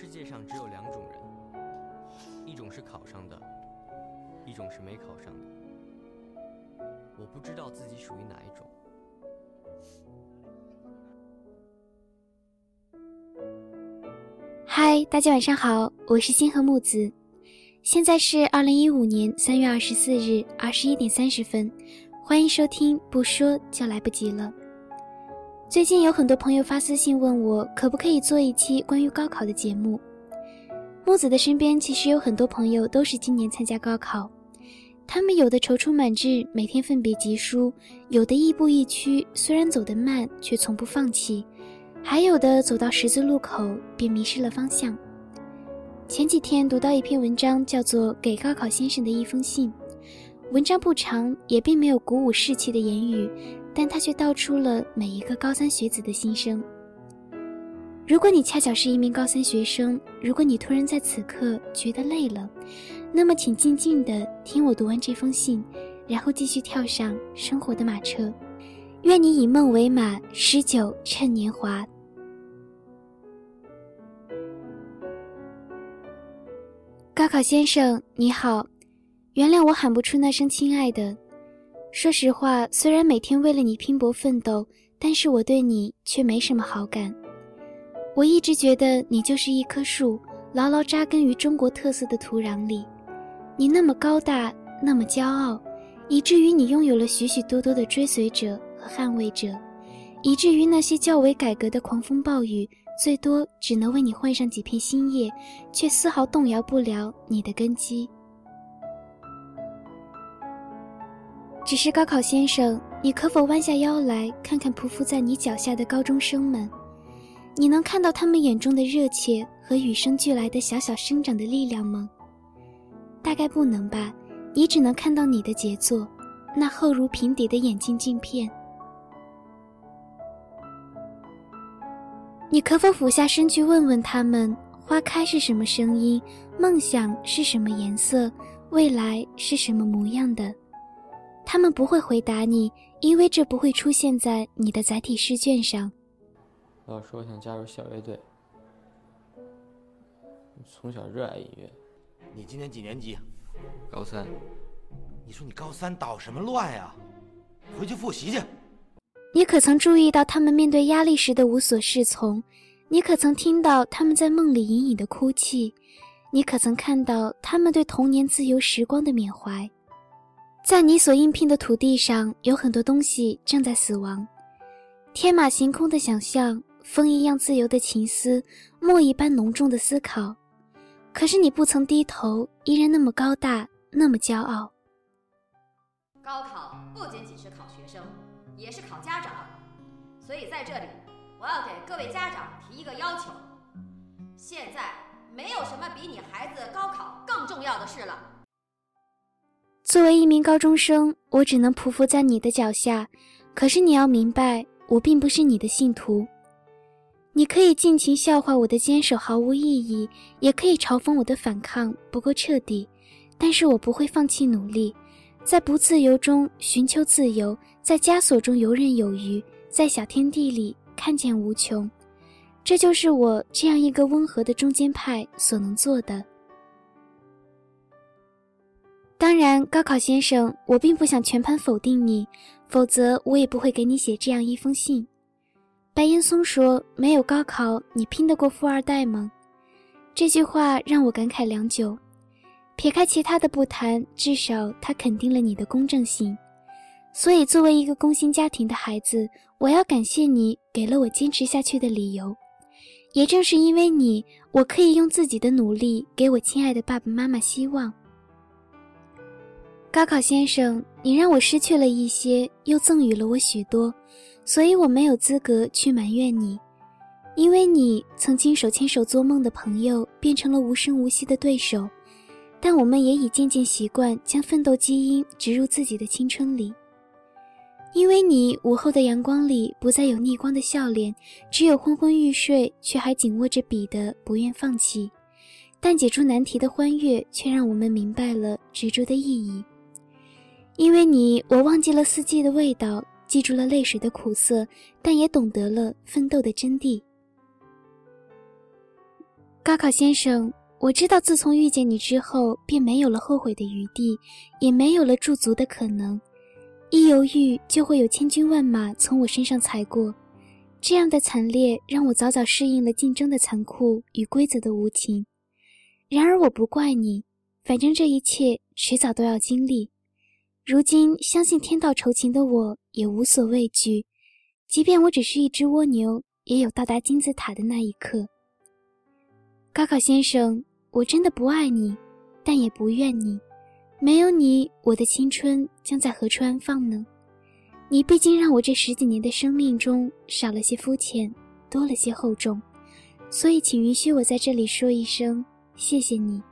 世界上只有两种人，一种是考上的，一种是没考上的。我不知道自己属于哪一种。嗨，大家晚上好，我是星河木子，现在是二零一五年三月二十四日二十一点三十分，欢迎收听不说就来不及了。最近有很多朋友发私信问我，可不可以做一期关于高考的节目。木子的身边其实有很多朋友都是今年参加高考，他们有的踌躇满志，每天奋笔疾书；有的亦步亦趋，虽然走得慢，却从不放弃；还有的走到十字路口便迷失了方向。前几天读到一篇文章，叫做《给高考先生的一封信》，文章不长，也并没有鼓舞士气的言语。但他却道出了每一个高三学子的心声。如果你恰巧是一名高三学生，如果你突然在此刻觉得累了，那么请静静的听我读完这封信，然后继续跳上生活的马车。愿你以梦为马，诗酒趁年华。高考先生你好，原谅我喊不出那声亲爱的。说实话，虽然每天为了你拼搏奋斗，但是我对你却没什么好感。我一直觉得你就是一棵树，牢牢扎根于中国特色的土壤里。你那么高大，那么骄傲，以至于你拥有了许许多多的追随者和捍卫者，以至于那些较为改革的狂风暴雨，最多只能为你换上几片新叶，却丝毫动摇不了你的根基。只是高考先生，你可否弯下腰来看看匍匐在你脚下的高中生们？你能看到他们眼中的热切和与生俱来的小小生长的力量吗？大概不能吧。你只能看到你的杰作，那厚如平底的眼镜镜片。你可否俯下身去问问他们：花开是什么声音？梦想是什么颜色？未来是什么模样的？他们不会回答你，因为这不会出现在你的载体试卷上。老师，我想加入小乐队。从小热爱音乐。你今年几年级？高三。你说你高三捣什么乱呀？回去复习去。你可曾注意到他们面对压力时的无所适从？你可曾听到他们在梦里隐隐的哭泣？你可曾看到他们对童年自由时光的缅怀？在你所应聘的土地上，有很多东西正在死亡。天马行空的想象，风一样自由的情思，墨一般浓重的思考。可是你不曾低头，依然那么高大，那么骄傲。高考不仅仅是考学生，也是考家长。所以在这里，我要给各位家长提一个要求：现在没有什么比你孩子高考更重要的事了。作为一名高中生，我只能匍匐在你的脚下。可是你要明白，我并不是你的信徒。你可以尽情笑话我的坚守毫无意义，也可以嘲讽我的反抗不够彻底。但是我不会放弃努力，在不自由中寻求自由，在枷锁中游刃有余，在小天地里看见无穷。这就是我这样一个温和的中间派所能做的。当然，高考先生，我并不想全盘否定你，否则我也不会给你写这样一封信。白岩松说：“没有高考，你拼得过富二代吗？”这句话让我感慨良久。撇开其他的不谈，至少他肯定了你的公正性。所以，作为一个工薪家庭的孩子，我要感谢你给了我坚持下去的理由。也正是因为你，我可以用自己的努力给我亲爱的爸爸妈妈希望。高考先生，你让我失去了一些，又赠予了我许多，所以我没有资格去埋怨你，因为你曾经手牵手做梦的朋友变成了无声无息的对手，但我们也已渐渐习惯将奋斗基因植入自己的青春里。因为你午后的阳光里不再有逆光的笑脸，只有昏昏欲睡却还紧握着笔的不愿放弃，但解出难题的欢悦却让我们明白了执着的意义。因为你，我忘记了四季的味道，记住了泪水的苦涩，但也懂得了奋斗的真谛。高考先生，我知道自从遇见你之后，便没有了后悔的余地，也没有了驻足的可能。一犹豫，就会有千军万马从我身上踩过。这样的惨烈，让我早早适应了竞争的残酷与规则的无情。然而我不怪你，反正这一切迟早都要经历。如今相信天道酬勤的我，也无所畏惧。即便我只是一只蜗牛，也有到达金字塔的那一刻。高考先生，我真的不爱你，但也不怨你。没有你，我的青春将在何处安放呢？你毕竟让我这十几年的生命中少了些肤浅，多了些厚重，所以请允许我在这里说一声谢谢你。